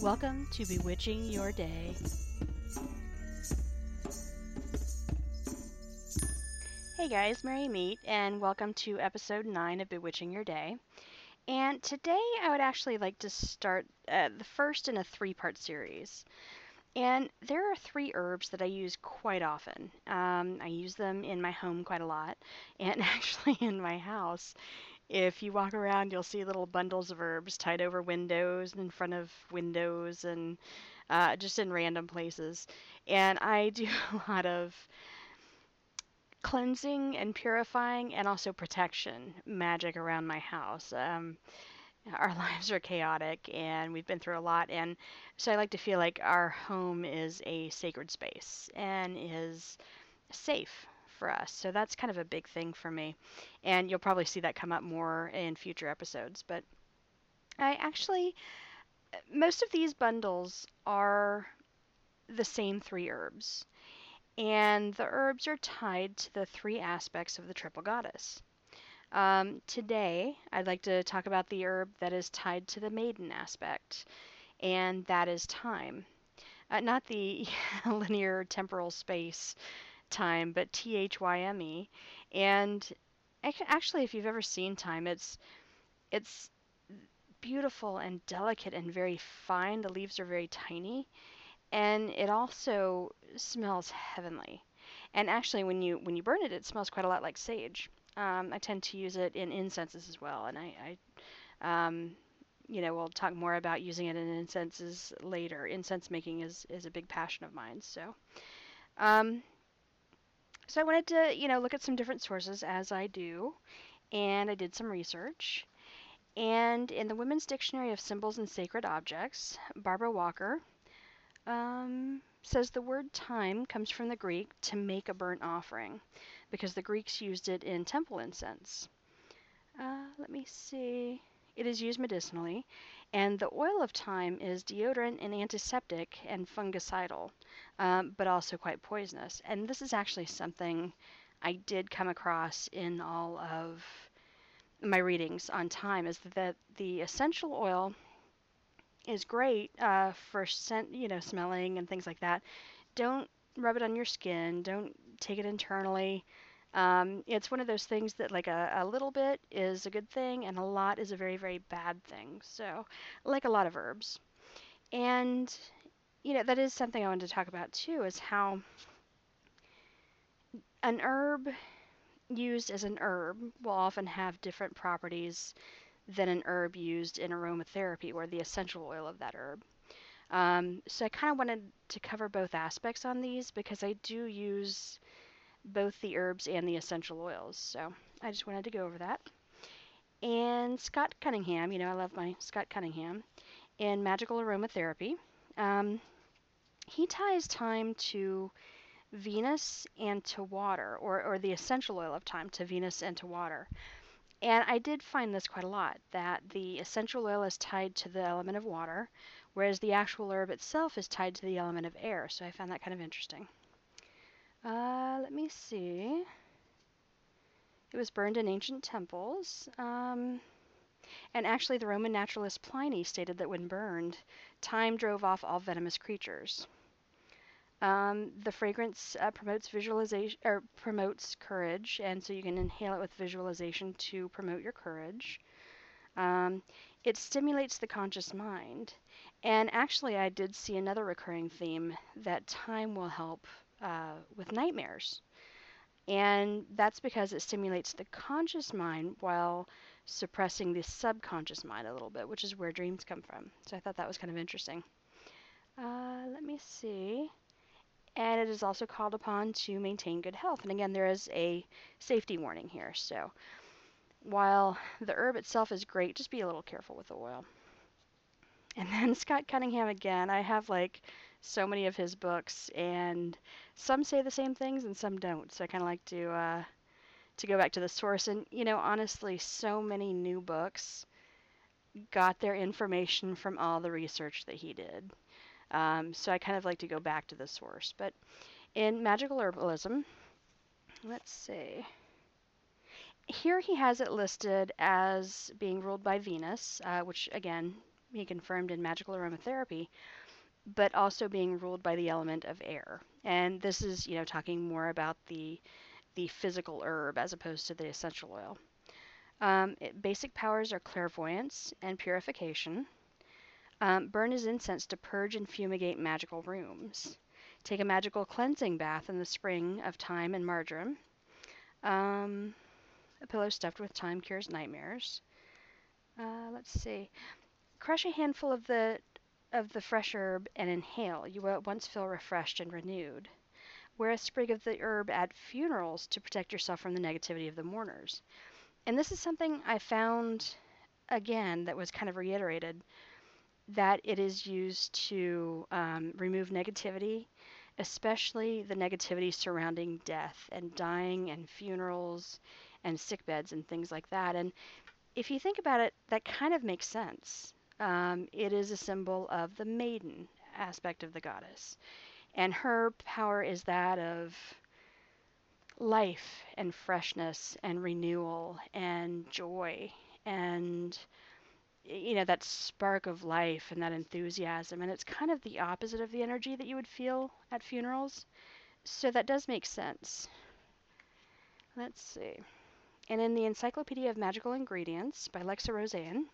Welcome to Bewitching Your Day. Hey guys, Merry Meet, and welcome to episode 9 of Bewitching Your Day. And today I would actually like to start uh, the first in a three part series. And there are three herbs that I use quite often. Um, I use them in my home quite a lot, and actually in my house. If you walk around, you'll see little bundles of herbs tied over windows and in front of windows and uh, just in random places. And I do a lot of cleansing and purifying and also protection magic around my house. Um, our lives are chaotic and we've been through a lot and so I like to feel like our home is a sacred space and is safe for us. So that's kind of a big thing for me. And you'll probably see that come up more in future episodes. But I actually, most of these bundles are the same three herbs. And the herbs are tied to the three aspects of the triple goddess. Um, today, I'd like to talk about the herb that is tied to the maiden aspect, and that is thyme. Uh, not the linear temporal space time, but T H Y M E. And actually, if you've ever seen thyme, it's it's beautiful and delicate and very fine. The leaves are very tiny, and it also smells heavenly. And actually, when you when you burn it, it smells quite a lot like sage. Um, I tend to use it in incenses as well, and I, I um, you know, we'll talk more about using it in incenses later. Incense making is is a big passion of mine. So, um, so I wanted to, you know, look at some different sources as I do, and I did some research. And in the Women's Dictionary of Symbols and Sacred Objects, Barbara Walker um, says the word thyme comes from the Greek to make a burnt offering, because the Greeks used it in temple incense. Uh, let me see. It is used medicinally, and the oil of thyme is deodorant and antiseptic and fungicidal, um, but also quite poisonous. And this is actually something I did come across in all of my readings on thyme is that the essential oil is great uh, for scent, you know, smelling and things like that. Don't rub it on your skin. Don't take it internally. Um, it's one of those things that like a, a little bit is a good thing and a lot is a very, very bad thing. So, like a lot of herbs. And, you know, that is something I wanted to talk about too is how an herb used as an herb will often have different properties than an herb used in aromatherapy or the essential oil of that herb. Um, so I kind of wanted to cover both aspects on these because I do use both the herbs and the essential oils. So I just wanted to go over that. And Scott Cunningham, you know, I love my Scott Cunningham, in Magical Aromatherapy, um, he ties thyme to Venus and to water, or, or the essential oil of thyme to Venus and to water. And I did find this quite a lot that the essential oil is tied to the element of water, whereas the actual herb itself is tied to the element of air. So I found that kind of interesting. Uh, let me see. It was burned in ancient temples. Um, and actually, the Roman naturalist Pliny stated that when burned, thyme drove off all venomous creatures. Um, the fragrance uh, promotes visualization or promotes courage, and so you can inhale it with visualization to promote your courage. Um, it stimulates the conscious mind, and actually, I did see another recurring theme that thyme will help uh, with nightmares. And that's because it stimulates the conscious mind while suppressing the subconscious mind a little bit, which is where dreams come from. So I thought that was kind of interesting. Uh, let me see. And it is also called upon to maintain good health. And again, there is a safety warning here. So while the herb itself is great, just be a little careful with the oil. And then Scott Cunningham again. I have like so many of his books, and some say the same things and some don't. So I kind of like to uh, to go back to the source. And you know, honestly, so many new books got their information from all the research that he did. Um, so I kind of like to go back to the source. But in magical herbalism, let's see. Here he has it listed as being ruled by Venus, uh, which again he confirmed in magical aromatherapy, but also being ruled by the element of air. And this is, you know, talking more about the the physical herb as opposed to the essential oil. Um, it, basic powers are clairvoyance and purification. Um, burn his incense to purge and fumigate magical rooms. Take a magical cleansing bath in the spring of thyme and marjoram. Um, a pillow stuffed with thyme cures nightmares. Uh, let's see. Crush a handful of the of the fresh herb and inhale. You will at once feel refreshed and renewed. Wear a sprig of the herb at funerals to protect yourself from the negativity of the mourners. And this is something I found again that was kind of reiterated that it is used to um, remove negativity, especially the negativity surrounding death and dying and funerals and sick beds and things like that. And if you think about it, that kind of makes sense. Um, it is a symbol of the maiden aspect of the goddess. And her power is that of life and freshness and renewal and joy and you know that spark of life and that enthusiasm. And it's kind of the opposite of the energy that you would feel at funerals. So that does make sense. Let's see. And in the encyclopedia of magical ingredients by Lexa Rosean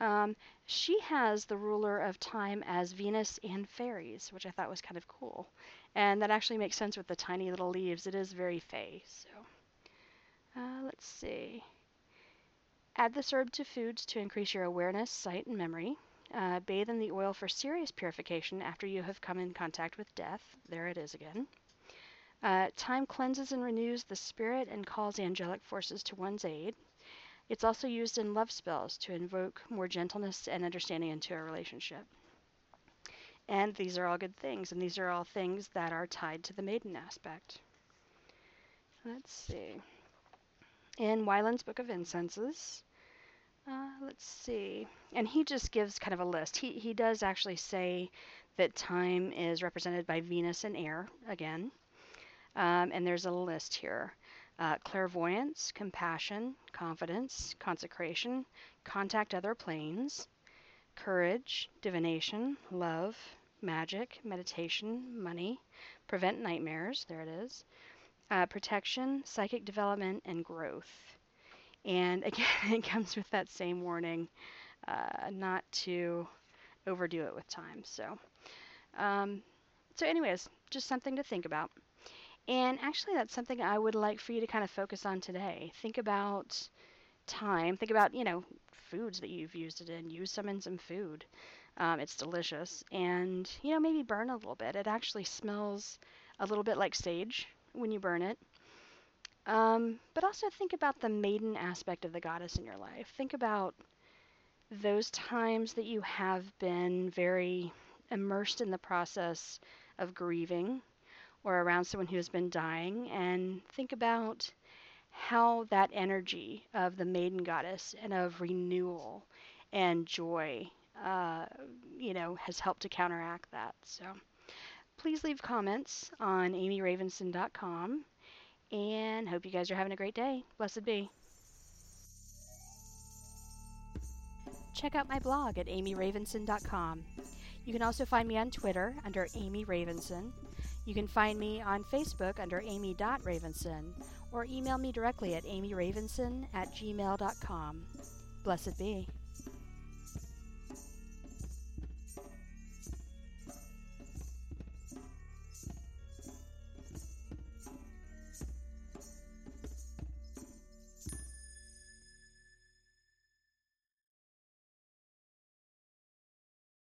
um, she has the ruler of thyme as Venus and fairies, which I thought was kind of cool. And that actually makes sense with the tiny little leaves. It is very fey. So uh, let's see. Add this herb to foods to increase your awareness, sight, and memory. Uh, bathe in the oil for serious purification after you have come in contact with death. There it is again. Uh, thyme cleanses and renews the spirit and calls angelic forces to one's aid. It's also used in love spells to invoke more gentleness and understanding into a relationship. And these are all good things, and these are all things that are tied to the maiden aspect. Let's see. In Wylundt's Book of Incenses, uh, let's see. And he just gives kind of a list. He, he does actually say that thyme is represented by Venus and air again. Um, and there's a list here uh, clairvoyance, compassion, confidence, consecration, contact other planes, courage, divination, love, magic, meditation, money, prevent nightmares, there it is, uh, protection, psychic development, and growth. And again, it comes with that same warning uh, not to overdo it with thyme. So, um, so anyways, just something to think about. And actually, that's something I would like for you to kind of focus on today. Think about thyme. Think about, you know, foods that you've used it in. Use some in some food. Um, it's delicious. And, you know, maybe burn a little bit. It actually smells a little bit like sage when you burn it. Um, but also think about the maiden aspect of the goddess in your life. Think about those times that you have been very immersed in the process of grieving or around someone who has been dying and think about how that energy of the maiden goddess and of renewal and joy, uh, you know, has helped to counteract that. So please leave comments on amyravenson.com and hope you guys are having a great day. Blessed be. Check out my blog at amyravenson.com. You can also find me on Twitter under Amy Ravenson you can find me on Facebook under amy.ravenson or email me directly at amyravenson at gmail.com. Blessed be.